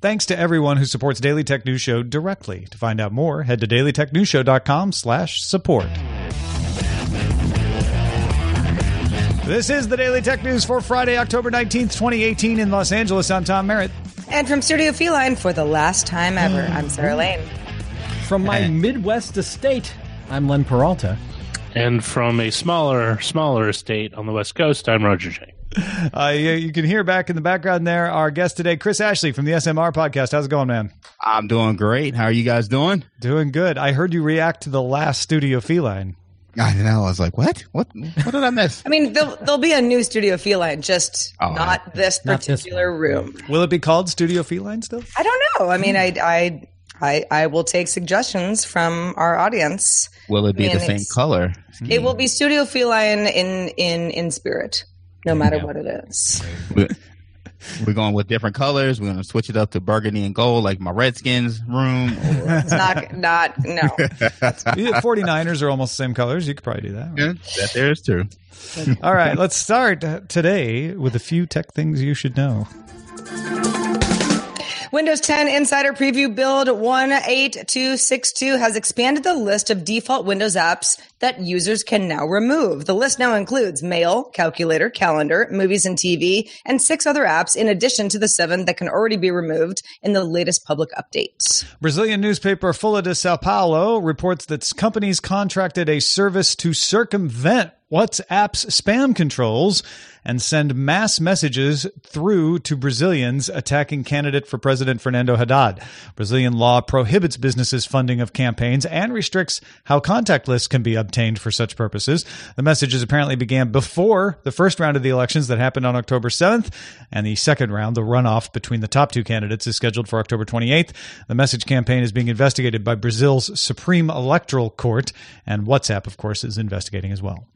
Thanks to everyone who supports Daily Tech News Show directly. To find out more, head to dailytechnewsshow.com slash support. This is the Daily Tech News for Friday, October 19th, 2018 in Los Angeles. I'm Tom Merritt. And from Studio Feline for the last time ever, I'm Sarah mm-hmm. Lane. From my Midwest estate, I'm Len Peralta. And from a smaller, smaller estate on the West Coast, I'm Roger J. Uh, you, you can hear back in the background there our guest today, Chris Ashley from the SMR podcast. How's it going, man? I'm doing great. How are you guys doing? Doing good. I heard you react to the last Studio Feline. I don't know. I was like, what? What? What did I miss? I mean, there'll, there'll be a new Studio Feline, just Oh, not this Not this particular room. Will it be called Studio Feline still? I don't know. I mean, I, I, I, I will take suggestions from our audience. Will it be I mean, the same color? It will be Studio Feline in in in spirit, no matter what it is. We- We're going with different colors. We're going to switch it up to burgundy and gold, like my Redskins room. Or, It's not not no. Yeah, 49ers are almost the same colors. You could probably do that. right? Yeah, that there is true. All right, let's start uh, today with a few tech things you should know. Windows 10 Insider Preview Build 18262 has expanded the list of default Windows apps that users can now remove. The list now includes Mail, Calculator, Calendar, Movies and TV, and six other apps in addition to the seven that can already be removed in the latest public updates. Brazilian newspaper Folha de Sao Paulo reports that companies contracted a service to circumvent WhatsApp's spam controls and send mass messages through to Brazilians attacking candidate for president Fernando Haddad. Brazilian law prohibits businesses' funding of campaigns and restricts how contact lists can be obtained for such purposes. The messages apparently began before the first round of the elections that happened on October 7th, and the second round, the runoff between the top two candidates, is scheduled for October 28th. The message campaign is being investigated by Brazil's Supreme Electoral Court, and WhatsApp, of course, is investigating as well.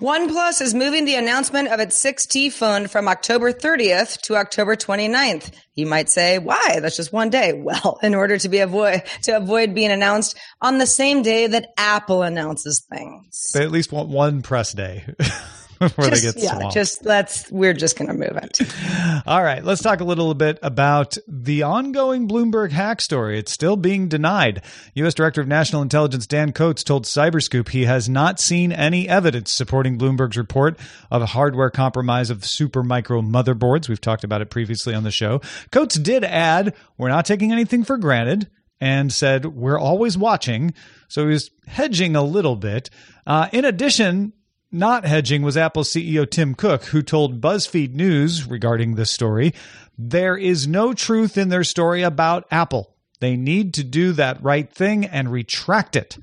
OnePlus is moving the announcement of its 6T phone from October 30th to October 29th. You might say, why? That's just one day. Well, in order to be avoid to avoid being announced on the same day that Apple announces things. They at least want one press day before Just- they get yeah, swamped. just let's we're just gonna move it. All right, let's talk a little bit about the ongoing Bloomberg hack story. It's still being denied. U.S. Director of National Intelligence Dan Coats told Cyberscoop he has not seen any evidence supporting Bloomberg's report of a hardware compromise of Supermicro motherboards. We've talked about it previously on the show. Coats did add, "We're not taking anything for granted." And said, We're always watching. So he was hedging a little bit. Uh, in addition, not hedging was Apple CEO Tim Cook, who told BuzzFeed News regarding this story there is no truth in their story about Apple. They need to do that right thing and retract it.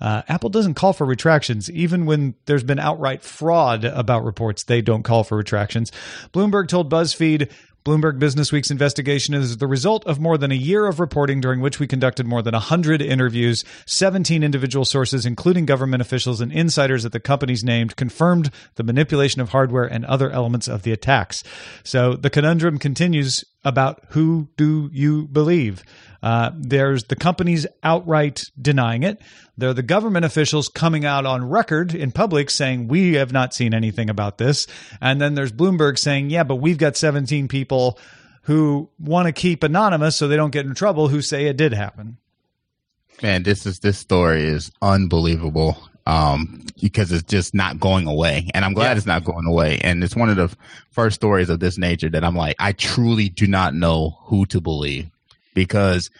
Uh, Apple doesn't call for retractions. Even when there's been outright fraud about reports, they don't call for retractions. Bloomberg told BuzzFeed Bloomberg Business Week's investigation is the result of more than a year of reporting during which we conducted more than 100 interviews. 17 individual sources, including government officials and insiders at the companies named, confirmed the manipulation of hardware and other elements of the attacks. So the conundrum continues about who do you believe? Uh, there's the companies outright denying it. There are the government officials coming out on record in public saying, we have not seen anything about this. And then there's Bloomberg saying, yeah, but we've got 17 people who want to keep anonymous so they don't get in trouble who say it did happen. Man, this is this story is unbelievable. Um, because it's just not going away. And I'm glad Yeah. it's not going away. And it's one of the first stories of this nature that I'm like, I truly do not know who to believe because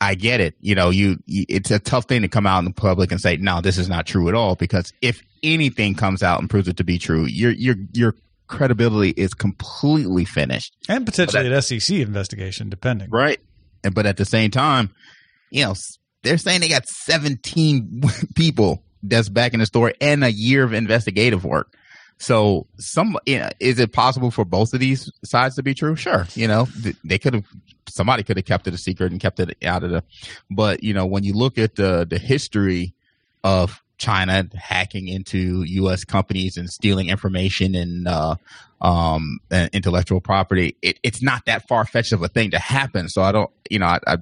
I get it. You know, you, you it's a tough thing to come out in the public and say, no, this is not true at all. Because if anything comes out and proves it to be true, your your your credibility is completely finished. and potentially an SEC investigation, depending. Right. And but at the same time, you know, they're saying they got 17 people that's back in the store and a year of investigative work. So some you know, is it possible for both of these sides to be true? Sure. You know, they could have somebody could have kept it a secret and kept it out of the but you know, when you look at the the history of China hacking into US companies and stealing information and uh um intellectual property, it, it's not that far fetched of a thing to happen. So I don't you know, I, I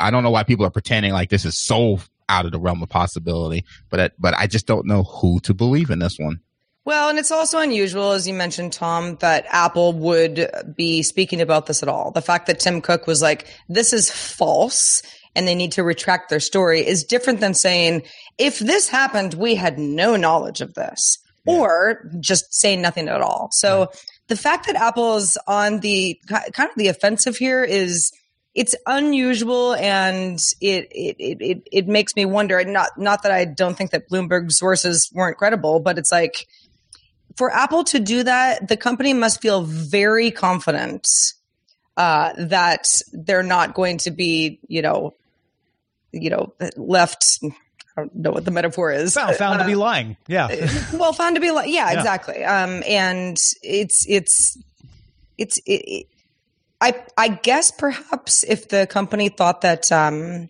I don't know why people are pretending like this is so out of the realm of possibility, but I- but I just don't know who to believe in this one. Well, and it's also unusual, as you mentioned, Tom, that Apple would be speaking about this at all. The fact that Tim Cook was like, this is false and they need to retract their story is different than saying, if this happened, we had no knowledge of this. Or just saying nothing at all. So the fact that Apple is on the kind of the offensive here is it's unusual and it it, it it it makes me wonder. And not not that I don't think that Bloomberg's sources weren't credible, but it's like for Apple to do that, the company must feel very confident uh, that they're not going to be, you know, you know, left. I don't know what the metaphor is. Found, found to Uh, be lying. Yeah. well found to be lying. yeah, Yeah. exactly um and it's it's it's it, it, i i guess perhaps if the company thought that um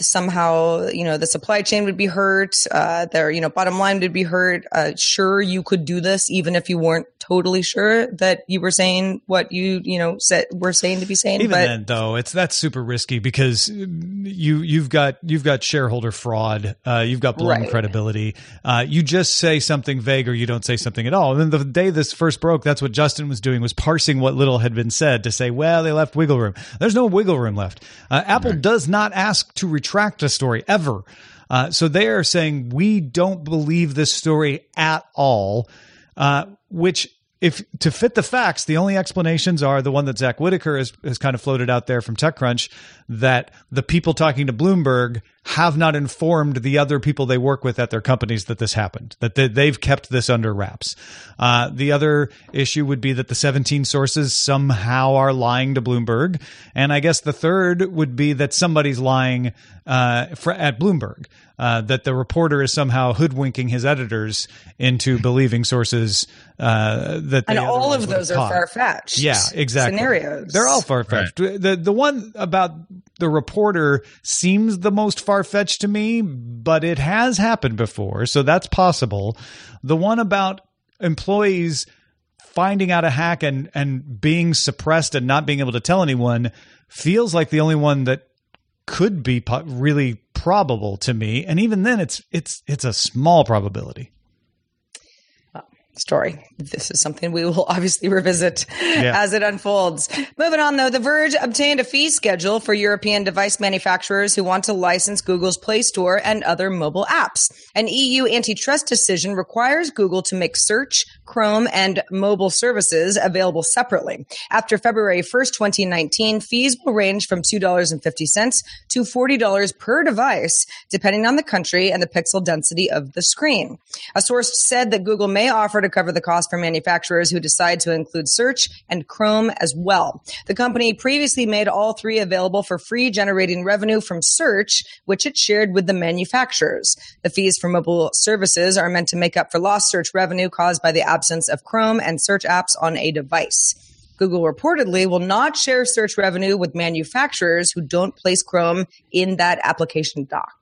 somehow you know the supply chain would be hurt uh their you know bottom line would be hurt uh sure you could do this even if you weren't totally sure that you were saying what you you know said were saying to be saying Even but then, though, it's that's super risky because you you've got you've got shareholder fraud, uh, you've got blown Right. credibility. Uh, you just say something vague or you don't say something at all. And then the day this first broke, that's what Justin was doing was parsing what little had been said to say, well, they left wiggle room. There's no wiggle room left. Uh, Apple does not ask to retract a story ever. Uh, so they are saying we don't believe this story at all, uh, which if to fit the facts, the only explanations are the one that Zack Whittaker has, has kind of floated out there from TechCrunch that the people talking to Bloomberg have not informed the other people they work with at their companies that this happened, that they, they've kept this under wraps. Uh, the other issue would be that the 17 sources somehow are lying to Bloomberg. And I guess the third would be that somebody's lying uh, for, at Bloomberg. Uh, that the reporter is somehow hoodwinking his editors into believing sources uh, that they and all of those are far fetched Yeah, exactly. scenarios They're all far fetched. The the one about the reporter seems the most far fetched to me, but it has happened before, so that's possible. The one about employees finding out a hack and and being suppressed and not being able to tell anyone feels like the only one that could be po- really probable to me and even then it's it's it's a small probability story. This is something we will obviously revisit Yeah. as it unfolds. Moving on, though, The Verge obtained a fee schedule for European device manufacturers who want to license Google's Play Store and other mobile apps. An EU antitrust decision requires Google to make search, Chrome, and mobile services available separately. After February 1st, 2019, fees will range from $2.50 to $40 per device, depending on the country and the pixel density of the screen. A source said that Google may offer to cover the cost for manufacturers who decide to include search and Chrome as well. The company previously made all three available for free, generating revenue from search, which it shared with the manufacturers. The fees for mobile services are meant to make up for lost search revenue caused by the absence of Chrome and search apps on a device. Google reportedly will not share search revenue with manufacturers who don't place Chrome in that application dock.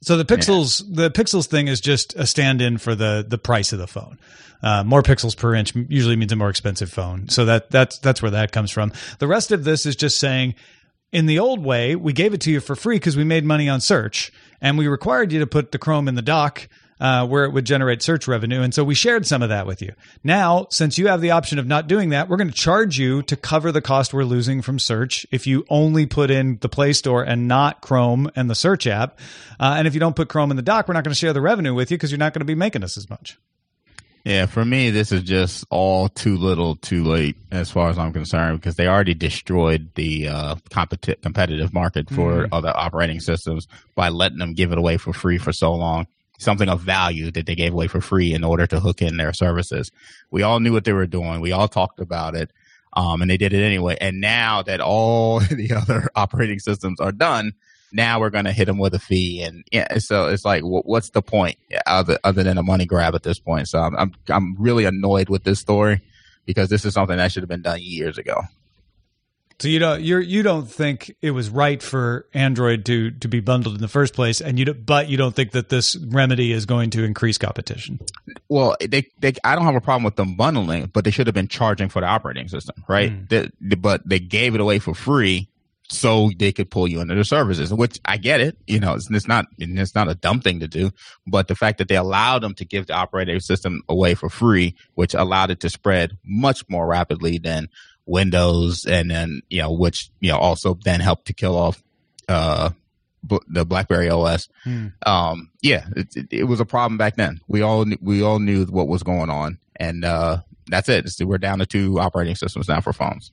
So the pixels, the pixels thing is just a stand-in for the the price of the phone. Uh, more pixels per inch usually means a more expensive phone. So that that's that's where that comes from. The rest of this is just saying, in the old way, we gave it to you for free because we made money on search, and we required you to put the Chrome in the dock. Uh, where it would generate search revenue. And so we shared some of that with you. Now, since you have the option of not doing that, we're going to charge you to cover the cost we're losing from search if you only put in the Play Store and not Chrome and the search app. Uh, and if you don't put Chrome in the dock, we're not going to share the revenue with you because you're not going to be making us as much. Yeah, for me, this is just all too little, too late, as far as I'm concerned, because they already destroyed the uh, competi- competitive market for mm. other operating systems by letting them give it away for free for so long. Something of value that they gave away for free in order to hook in their services. We all knew what they were doing. We all talked about it, um, and they did it anyway. And now that all the other operating systems are done, now we're going to hit them with a fee and yeah so it's like what's the point other, other than a money grab at this point so I'm, I'm i'm really annoyed with this story because this is something that should have been done years ago so you don't you're you don't think it was right for Android to to be bundled in the first place, and you don't, but you don't think that this remedy is going to increase competition. Well, they, they I don't have a problem with them bundling, but they should have been charging for the operating system, right? Mm. But they gave it away for free so they could pull you into their services, which I get it. You know, it's, it's, not it's not a dumb thing to do, but the fact that they allowed them to give the operating system away for free, which allowed it to spread much more rapidly than Windows, and then you know, which you know also then helped to kill off uh, the BlackBerry OS. Hmm. Um, yeah, it, it, it, was a problem back then. We all we all knew what was going on, and uh, that's it. we're down to two operating systems now for phones.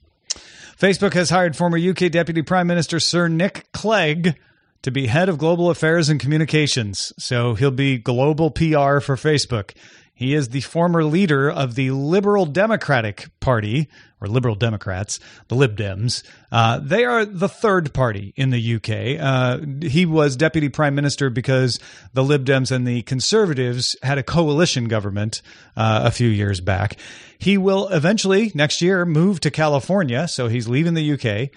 Facebook has hired former UK Deputy Prime Minister Sir Nick Clegg to be head of global affairs and communications. So he'll be global PR for Facebook. He is the former leader of the Liberal Democratic Party, or Liberal Democrats, the Lib Dems. Uh, they are the third party in the UK. Uh, he was deputy prime minister because the Lib Dems and the Conservatives had a coalition government uh, a few years back. He will eventually, next year, move to California, so he's leaving the UK.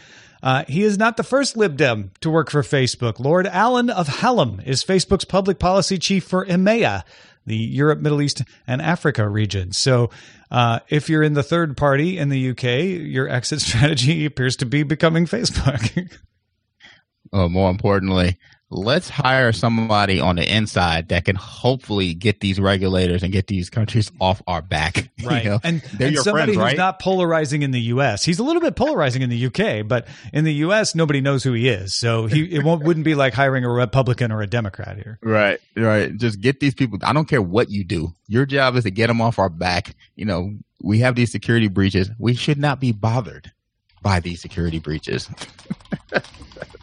Uh, he is not the first Lib Dem to work for Facebook. Lord Allan of Hallam is Facebook's public policy chief for EMEA the Europe, Middle East, and Africa region. So, uh, if you're in the third party in the UK, your exit strategy appears to be becoming Facebook. oh, more importantly, let's hire somebody on the inside that can hopefully get these regulators and get these countries off our back. Right. You know? And, and somebody friends, who's right? not polarizing in the U.S. He's a little bit polarizing in the U.K., but in the U.S., nobody knows who he is. So he it won't wouldn't be like hiring a Republican or a Democrat here. Right. Right. Just get these people. I don't care what you do. Your job is to get them off our back. You know, we have these security breaches. We should not be bothered by these security breaches.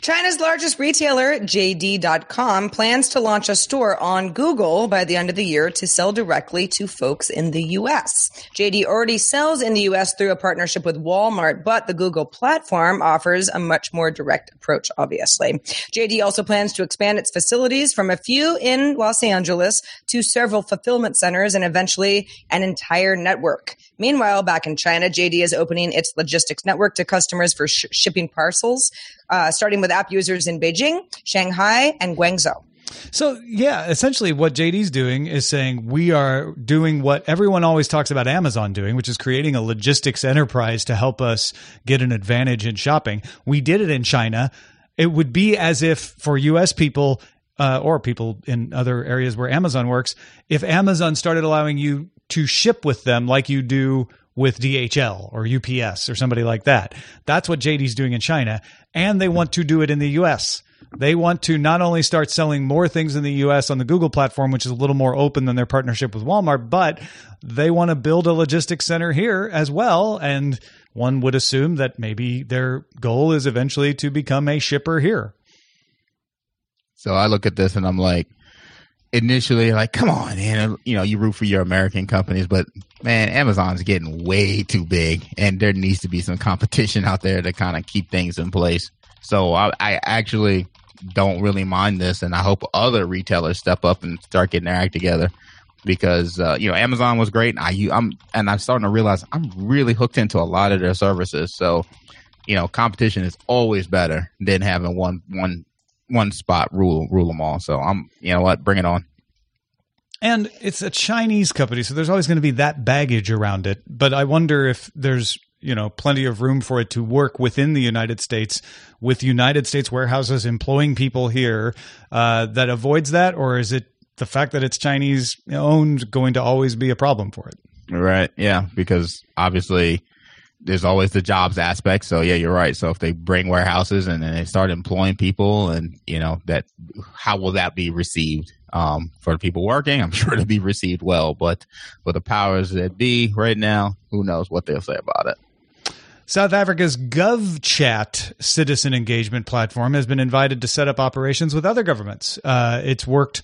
China's largest retailer, JD.com, plans to launch a store on Google by the end of the year to sell directly to folks in the US. JD already sells in the US through a partnership with Walmart, but the Google platform offers a much more direct approach, obviously. JD also plans to expand its facilities from a few in Los Angeles to several fulfillment centers and eventually an entire network. Meanwhile, back in China, JD is opening its logistics network to customers for sh- shipping parcels uh, starting with app users in Beijing, Shanghai, and Guangzhou. So, yeah, essentially what JD's doing is saying we are doing what everyone always talks about Amazon doing, which is creating a logistics enterprise to help us get an advantage in shopping. We did it in China. It would be as if for US people, uh, or people in other areas where Amazon works, if Amazon started allowing you to ship with them like you do with DHL or UPS or somebody like that. That's what JD's doing in China. And they want to do it in the US. They want to not only start selling more things in the US on the Google platform, which is a little more open than their partnership with Walmart, but they want to build a logistics center here as well. And one would assume that maybe their goal is eventually to become a shipper here. So I look at this and I'm like, initially like, come on, man, you know, you root for your American companies, but man, Amazon's getting way too big, and there needs to be some competition out there to kind of keep things in place. So I, I actually don't really mind this, and I hope other retailers step up and start getting their act together because uh, you know Amazon was great. And I I'm and I'm starting to realize I'm really hooked into a lot of their services. So you know, competition is always better than having one one one spot rule rule them all. So I'm you know what, bring it on. And it's a Chinese company, so there's always going to be that baggage around it. But I wonder if there's you know plenty of room for it to work within the United States with United States warehouses employing people here uh, that avoids that, or is it the fact that it's Chinese owned going to always be a problem for it. Right. Yeah. Because obviously there's always the jobs aspect. So yeah, you're right. So if they bring warehouses and then they start employing people and you know that how will that be received? Um, for the people working, I'm sure it'll be received well, but for the powers that be right now, who knows what they'll say about it. South Africa's GovChat citizen engagement platform has been invited to set up operations with other governments. Uh, it's worked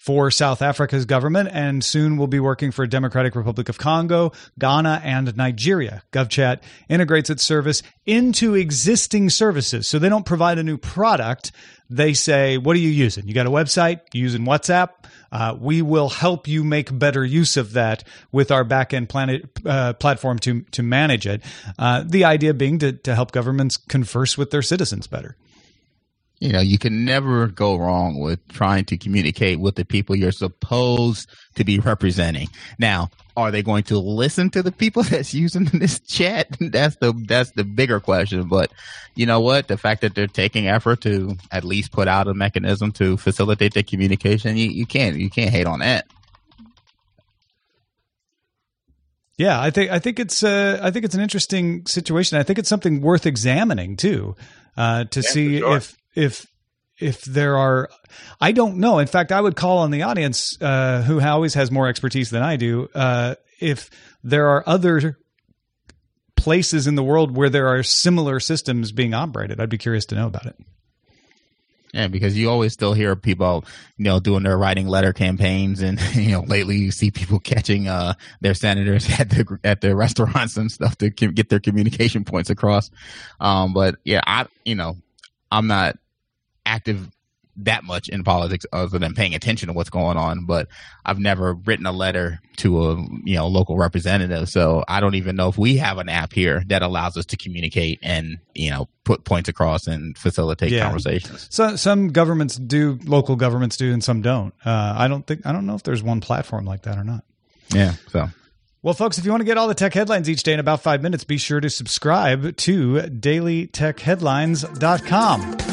for South Africa's government and soon will be working for Democratic Republic of Congo, Ghana, and Nigeria. GovChat integrates its service into existing services. So they don't provide a new product. They say, what are you using? You got a website? You using WhatsApp? Uh, we will help you make better use of that with our backend planet, uh, platform to to manage it. Uh, the idea being to, to help governments converse with their citizens better you know, you can never go wrong with trying to communicate with the people you're supposed to be representing. Now, are they going to listen to the people that's using this chat? That's the that's the bigger question. But you know what? The fact that they're taking effort to at least put out a mechanism to facilitate the communication, you, you can't you can't hate on that. Yeah, I think I think it's uh, I think it's an interesting situation. I think it's something worth examining too, uh, to yeah, see sure. if if if there are i don't know. In fact i would call on the audience uh, who always has more expertise than i do uh, if there are other places in the world where there are similar systems being operated. I'd be curious to know about it. Yeah, because you always still hear people, you know, doing their writing letter campaigns, and you know, lately you see people catching uh, their senators at the at their restaurants and stuff to get their communication points across. Um, but yeah, I, you know, I'm not active that much in politics other than paying attention to what's going on but i've never written a letter to a you know local representative. So i don't even know if we have an app here that allows us to communicate and you know put points across and facilitate yeah. conversations. So some governments do local governments do and some don't. Uh, i don't think i don't know if there's one platform like that or not. Yeah so. Well, folks, if you want to get all the tech headlines each day in about five minutes, be sure to subscribe to dailytechheadlines.com.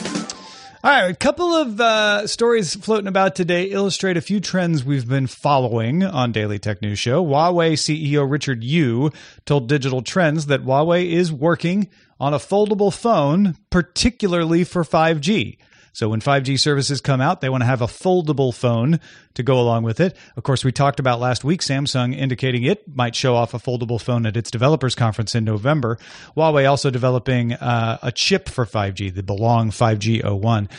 All right, a couple of uh, stories floating about today illustrate a few trends we've been following on Daily Tech News Show. Huawei CEO Richard Yu told Digital Trends that Huawei is working on a foldable phone, particularly for 5G. So when 5G services come out, they want to have a foldable phone to go along with it. Of course, we talked about last week Samsung indicating it might show off a foldable phone at its developers conference in November. Huawei also developing uh, a chip for 5G, the Balong 5G O1.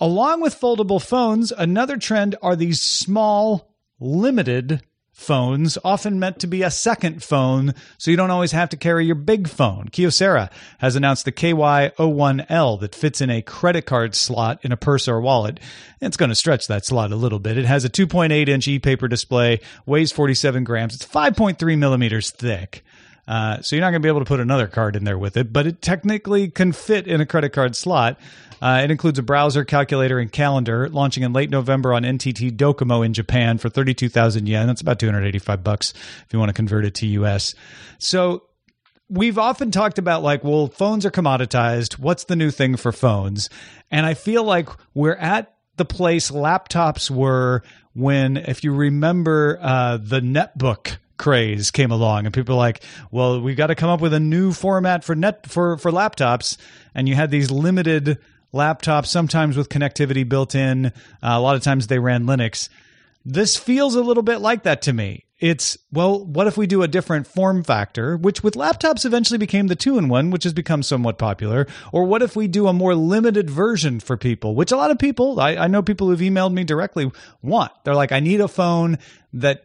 Along with foldable phones, another trend are these small, limited phones, often meant to be a second phone, so you don't always have to carry your big phone. Kyocera has announced the KY01L that fits in a credit card slot in a purse or wallet. It's going to stretch that slot a little bit. It has a 2.8 inch e paper display, weighs 47 grams, it's 5.3 millimeters thick. Uh, so you're not going to be able to put another card in there with it, but it technically can fit in a credit card slot. Uh, it includes a browser, calculator, and calendar. Launching in late November on NTT Docomo in Japan for 32,000 yen. That's about 285 bucks if you want to convert it to US. So we've often talked about like, well, phones are commoditized. What's the new thing for phones? And I feel like we're at the place laptops were when, if you remember, uh, the netbook craze came along and people were like well we've got to come up with a new format for net for for laptops and you had these limited laptops, sometimes with connectivity built in. Uh, a lot of times they ran Linux. This feels a little bit like that to me. It's, well, what if we do a different form factor, which with laptops eventually became the two in one, which has become somewhat popular? Or what if we do a more limited version for people, which a lot of people, I, I know people who've emailed me directly, want. They're like, I need a phone that.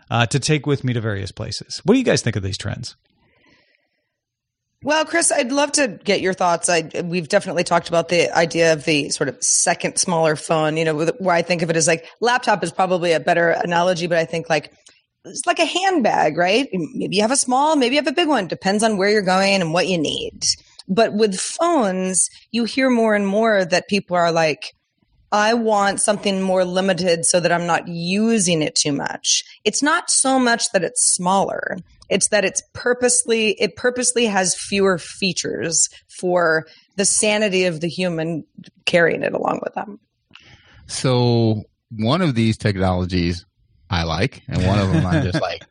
uh, to take with me to various places. What do you guys think of these trends? Well, Chris, I'd love to get your thoughts. I, we've definitely talked about the idea of the sort of second smaller phone. You know, where I think of it as like laptop is probably a better analogy, but I think like it's like a handbag, right? Maybe you have a small, maybe you have a big one. Depends on where you're going and what you need. But with phones, you hear more and more that people are like, I want something more limited so that I'm not using it too much. It's not so much that it's smaller. It's that it's purposely, it purposely has fewer features for the sanity of the human carrying it along with them. So one of these technologies I like, and one of them I'm just like,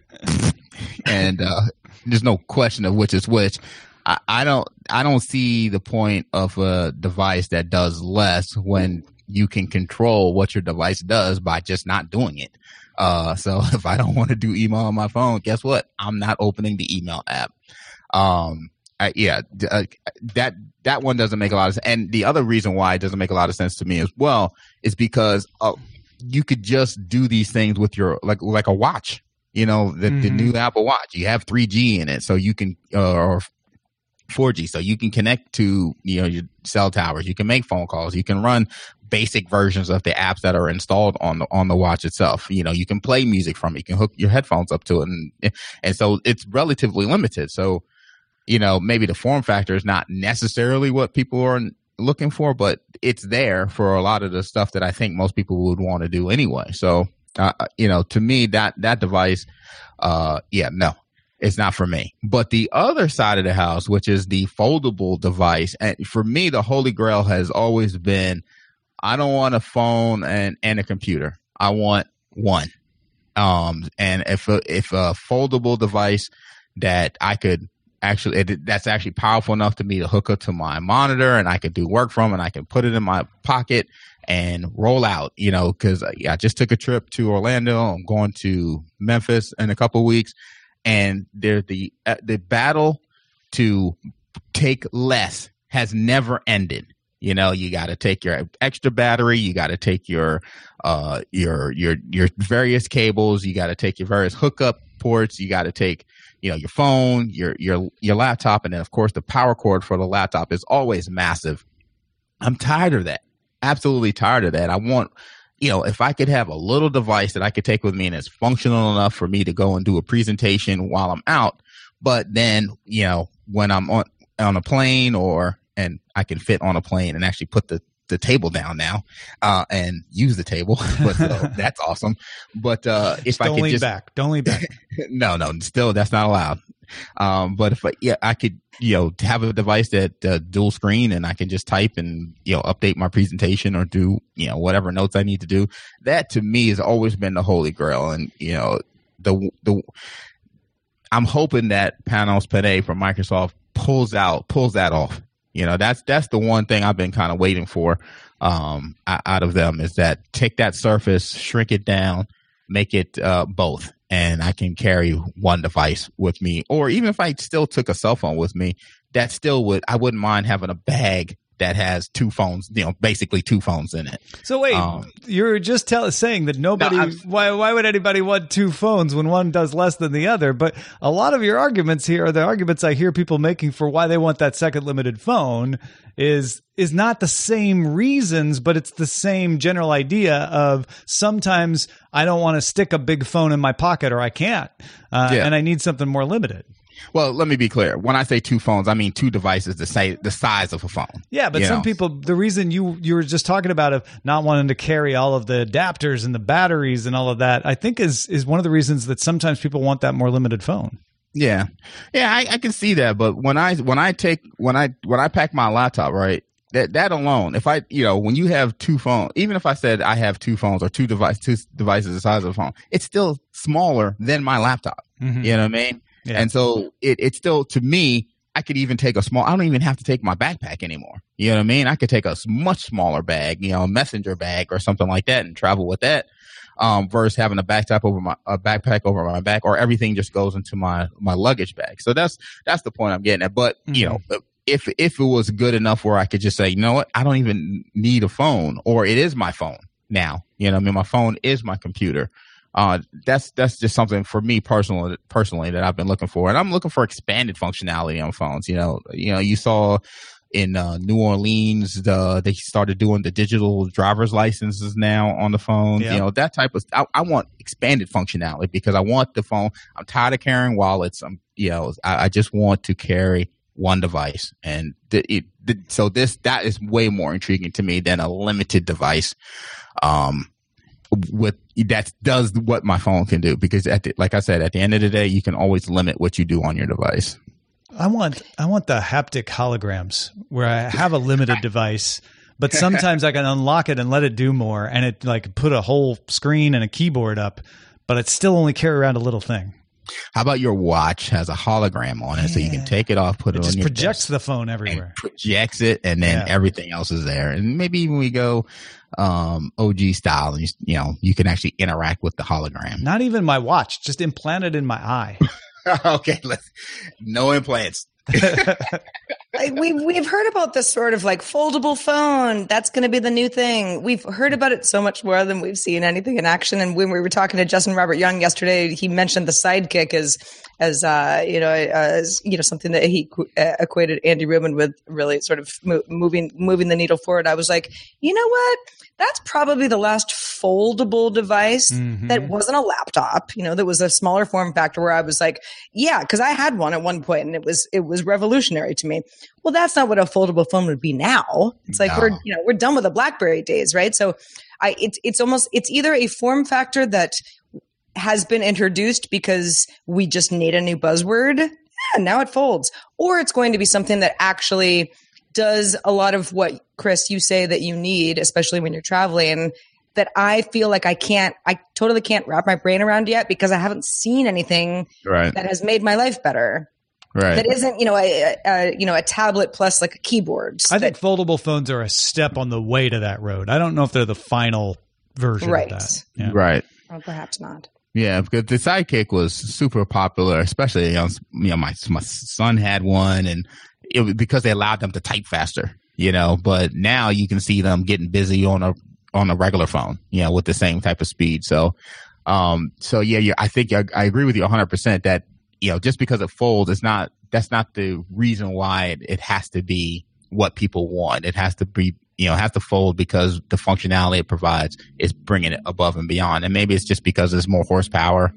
and uh, there's no question of which is which. I, I don't, I don't see the point of a device that does less when you can control what your device does by just not doing it. Uh, so if I don't want to do email on my phone, guess what? I'm not opening the email app. Um, I, yeah, uh, that that one doesn't make a lot of sense. And the other reason why it doesn't make a lot of sense to me as well is because uh, you could just do these things with your like like a watch. You know, the, mm-hmm. the new Apple Watch, you have 3G in it, so you can uh, or 4G, so you can connect to you know your cell towers. You can make phone calls. You can run basic versions of the apps that are installed on the on the watch itself. You know, you can play music from it. You can hook your headphones up to it, and and so it's relatively limited. So, you know, maybe the form factor is not necessarily what people are looking for, but it's there for a lot of the stuff that I think most people would want to do anyway. So, uh, uh, you know, to me, that that device, uh, yeah, no, it's not for me. But the other side of the house, which is the foldable device, and for me, the holy grail has always been I don't want a phone and, and a computer. I want one. Um, and if a, if a foldable device that I could actually, it, that's actually powerful enough to me to hook up to my monitor and I could do work from and I can put it in my pocket and roll out, you know, uh, I just took a trip to Orlando. I'm going to Memphis in a couple weeks and the, uh, the battle to take less has never ended you know, you got to take your extra battery, you got to take your uh your your your various cables, you got to take your various hookup ports, you got to take you know your phone, your your your laptop, and then of course the power cord for the laptop is always massive. I'm tired of that. Absolutely tired of that. I want you know, if I could have a little device that I could take with me and it's functional enough for me to go and do a presentation while I'm out, but then, you know, when I'm on on a plane or and I can fit on a plane and actually put the the table down now uh, and use the table. but that's awesome. But uh, if just I could lean just back, don't lean back. no, no, still that's not allowed. Um, but if I, yeah, I could you know have a device that uh, dual screen and I can just type and you know update my presentation or do you know whatever notes I need to do. That to me has always been the holy grail, and you know the the. I'm hoping that Panos Panay from Microsoft pulls out pulls that off you know, that's that's the one thing I've been kind of waiting for um, out of them is that take that surface, shrink it down, make it uh, both, and I can carry one device with me. Or even if I still took a cell phone with me, that still would I wouldn't mind having a bag that has two phones, you know, basically two phones in it. So wait, um, you're just tell, saying that nobody. No, why why would anybody want two phones when one does less than the other? But a lot of your arguments here are the arguments I hear people making for why they want that second limited phone is is not the same reasons, but it's the same general idea of sometimes I don't want to stick a big phone in my pocket or I can't, uh, yeah. and I need something more limited. Well, let me be clear. When I say two phones, I mean two devices the size the size of a phone. Yeah, but some know? people, the reason you you were just talking about of not wanting to carry all of the adapters and the batteries and all of that, I think is is one of the reasons that sometimes people want that more limited phone. Yeah, yeah, I, I can see that. But when I when I take when I when I pack my laptop, right, that that alone, if I you know when you have two phones, even if I said I have two phones or two device two devices the size of a phone, it's still smaller than my laptop. Mhm. You know what I mean? Yeah. And so it it's still to me. I could even take a small. I don't even have to take my backpack anymore. You know what I mean? I could take a much smaller bag, you know, a messenger bag or something like that, and travel with that. Um, versus having a backpack over my a backpack over my back, or everything just goes into my my luggage bag. So that's that's the point I'm getting at. But you know, if if it was good enough where I could just say, you know what, I don't even need a phone, or it is my phone now. You know, what I mean, my phone is my computer. Uh, that's that's just something for me personally personally that I've been looking for, and I'm looking for expanded functionality on phones. You know, you know, you saw in uh, New Orleans, the, they started doing the digital driver's licenses now on the phone. Yeah. You know, that type of. I, I want expanded functionality because I want the phone. I'm tired of carrying wallets. I'm, you know, I, I just want to carry one device, and the, it, so this that is way more intriguing to me than a limited device. Um, with that does what my phone can do because at the, like I said, at the end of the day, you can always limit what you do on your device. I want I want the haptic holograms where I have a limited device, but sometimes I can unlock it and let it do more, and it like put a whole screen and a keyboard up, but it still only carry around a little thing. How about your watch has a hologram on it, so you can take it off, put it, It on just projects the phone everywhere. projects it, and then Yeah. everything else is there. And maybe even we go um, OG style, and you, you know you can actually interact with the hologram. Not even my watch, just implanted in my eye. okay, let's no implants. Like, we've we've heard about this sort of like foldable phone. That's going to be the new thing. We've heard about it so much more than we've seen anything in action. And when we were talking to Justin Robert Young yesterday, he mentioned the Sidekick as as uh, you know as you know something that he uh, equated Andy Rubin with really sort of mo- moving moving the needle forward. I was like, you know what? That's probably the last foldable device Mhm. that wasn't a laptop. You know, that was a smaller form factor where I was like, yeah, because I had one at one point and it was it was revolutionary to me. Well, that's not what a foldable phone would be now. It's like No. we're you know we're done with the BlackBerry days, right? So, I it's it's almost it's either a form factor that has been introduced because we just need a new buzzword. Yeah, now it folds, or it's going to be something that actually does a lot of what Chris you say that you need, especially when you're traveling. That I feel like I can't, I totally can't wrap my brain around yet because I haven't seen anything Right, that has made my life better right. that isn't you know a, a you know a tablet plus like a keyboard I that- think foldable phones are a step on the way to that road. I don't know if they're the final version Right. of that. Yeah. right. or perhaps not Yeah, because the sidekick was super popular, especially you know, you know my my son had one, and it was because they allowed them to type faster. You know, but now you can see them getting busy on a on a regular phone. You know, with the same type of speed. So, um, so yeah, I think I, I agree with you 100 percent that you know just because it folds, it's not that's not the reason why it, it has to be what people want. It has to be you know, have to fold because the functionality it provides is bringing it above and beyond. And maybe it's just because there's more horsepower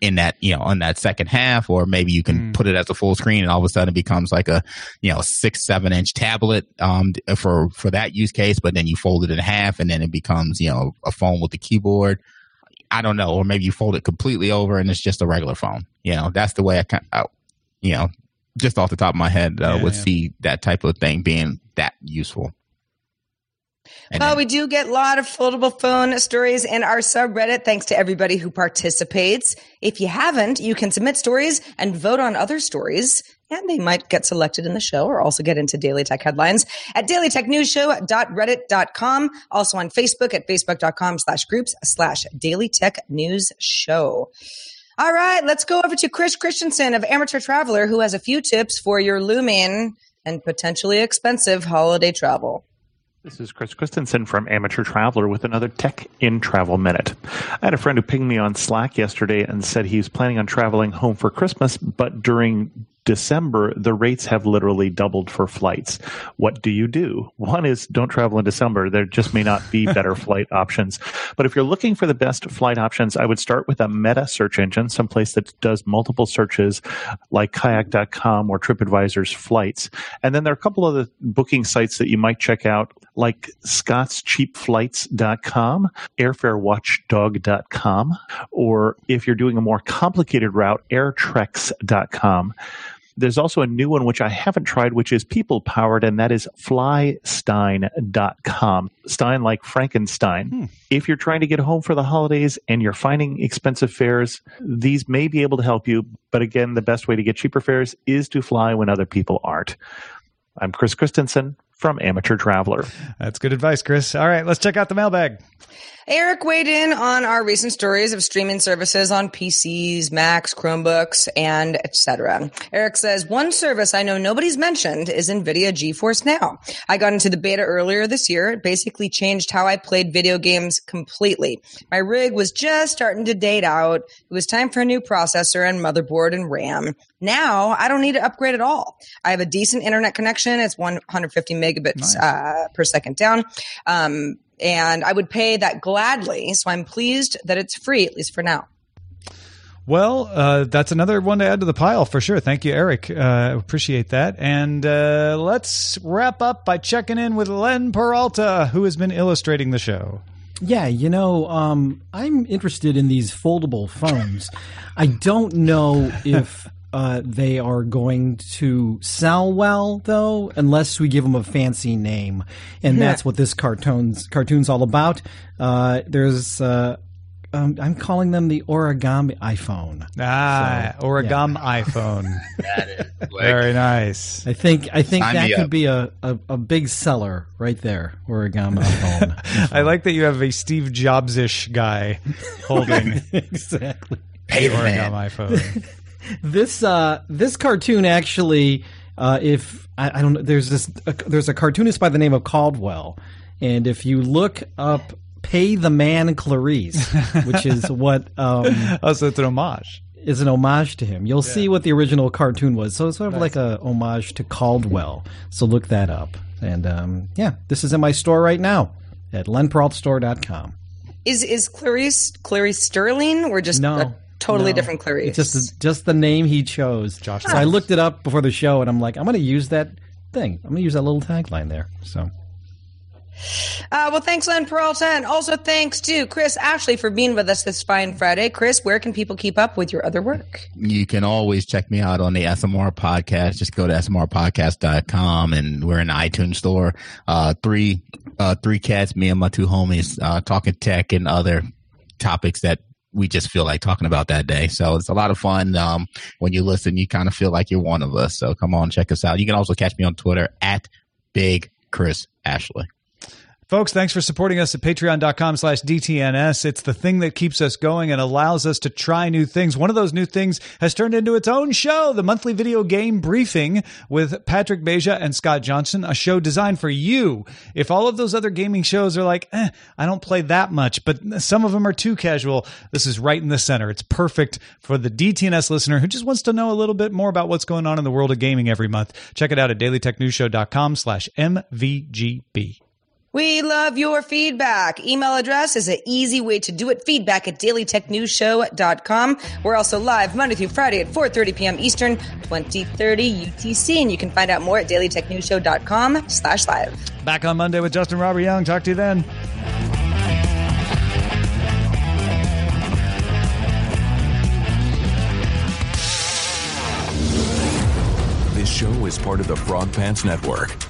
in that, you know, on that second half, or maybe you can Mm. put it as a full screen and all of a sudden it becomes like a, you know, six, seven inch tablet, um, for, for that use case, but then you fold it in half and then it becomes, you know, a phone with the keyboard. I don't know. Or maybe you fold it completely over and it's just a regular phone. You know, that's the way I kind of, you know, just off the top of my head, uh, Yeah, would yeah. see that type of thing being that useful. And well, we do get a lot of foldable phone stories in our subreddit. Thanks to everybody who participates. If you haven't, you can submit stories and vote on other stories, and they might get selected in the show or also get into Daily Tech headlines at dailytechnewsshow.reddit.com. Also on Facebook at facebook.com slash groups slash Daily Tech News Show. All right, let's go over to Chris Christensen of Amateur Traveler, who has a few tips for your looming and potentially expensive holiday travel. This is Chris Christensen from Amateur Traveler with another Tech in Travel Minute. I had a friend who pinged me on Slack yesterday and said he's planning on traveling home for Christmas, but during December, the rates have literally doubled for flights. What do you do? One is don't travel in December. There just may not be better flight options. But if you're looking for the best flight options, I would start with a meta search engine, someplace that does multiple searches like kayak.com or TripAdvisor's flights. And then there are a couple of the booking sites that you might check out like scottscheapflights.com, airfarewatchdog.com, or if you're doing a more complicated route, airtreks.com. There's also a new one which I haven't tried, which is people powered, and that is flystein.com. Stein like Frankenstein. Hmm. If you're trying to get home for the holidays and you're finding expensive fares, these may be able to help you. But again, the best way to get cheaper fares is to fly when other people aren't. I'm Chris Christensen from Amateur Traveler. That's good advice, Chris. All right, let's check out the mailbag. Eric weighed in on our recent stories of streaming services on PCs, Macs, Chromebooks, and etc. Eric says, one service I know nobody's mentioned is NVIDIA GeForce Now. I got into the beta earlier this year. It basically changed how I played video games completely. My rig was just starting to date out. It was time for a new processor and motherboard and RAM. Now I don't need to upgrade at all. I have a decent internet connection. It's 150 megabits nice. uh, per second down. Um, and I would pay that gladly. So I'm pleased that it's free, at least for now. Well, uh, that's another one to add to the pile for sure. Thank you, Eric. Uh, appreciate that. And uh, let's wrap up by checking in with Len Peralta, who has been illustrating the show. Yeah, you know, um, I'm interested in these foldable phones. I don't know if uh, they are going to sell well, though, unless we give them a fancy name, and yeah. that's what this cartoon's cartoon's all about. Uh, there's. Uh, um, I'm calling them the origami iPhone. Ah, so, origami yeah. iPhone. that is very nice. I think I think Sign that could up. be a, a, a, big seller right there. Origami iPhone. I like that you have a Steve Jobs ish guy holding exactly hey, origami iPhone this uh, this cartoon actually, uh, if I, I, don't know, there's this uh, there's a cartoonist by the name of Caldwell, and if you look up "Pay the Man Clarice," which is what um, oh, so it's an homage. Is an homage to him. You'll yeah. see what the original cartoon was. So it's sort of nice. like a homage to Caldwell. So look that up. And um, yeah, this is in my store right now at lenperaltastore.com. Is is Clarice Clarice Starling or just no? A- totally no, different Clarice. It's just just the name he chose. Josh. So I looked it up before the show, and I'm like, I'm going to use that thing. I'm going to use that little tagline there. So. Uh, well, thanks, Len Peralta, and also thanks to Chris Ashley for being with us this fine Friday. Chris, where can people keep up with your other work? You can always check me out on the SMR podcast. Just go to smrpodcast.com, and we're in the iTunes store. Uh, three, uh, three cats, me and my two homies, uh, talking tech and other topics that we just feel like talking about that day. So it's a lot of fun. Um, when you listen, you kind of feel like you're one of us. So come on, check us out. You can also catch me on Twitter at Big Chris Ashley. Folks, thanks for supporting us at patreon.com slash DTNS. It's the thing that keeps us going and allows us to try new things. One of those new things has turned into its own show, the monthly video game briefing with Patrick Beja and Scott Johnson, a show designed for you. If all of those other gaming shows are like, eh, I don't play that much, but some of them are too casual, this is right in the center. It's perfect for the DTNS listener who just wants to know a little bit more about what's going on in the world of gaming every month. Check it out at dailytechnewsshow.com slash MVGB. We love your feedback. Email address is an easy way to do it. Feedback at dailytechnewsshow.com. We're also live Monday through Friday at 4.30 p.m. Eastern, 2030 UTC. And you can find out more at dailytechnewsshow.com slash live. Back on Monday with Justin Robert Young. Talk to you then. This show is part of the Frog Pants Network.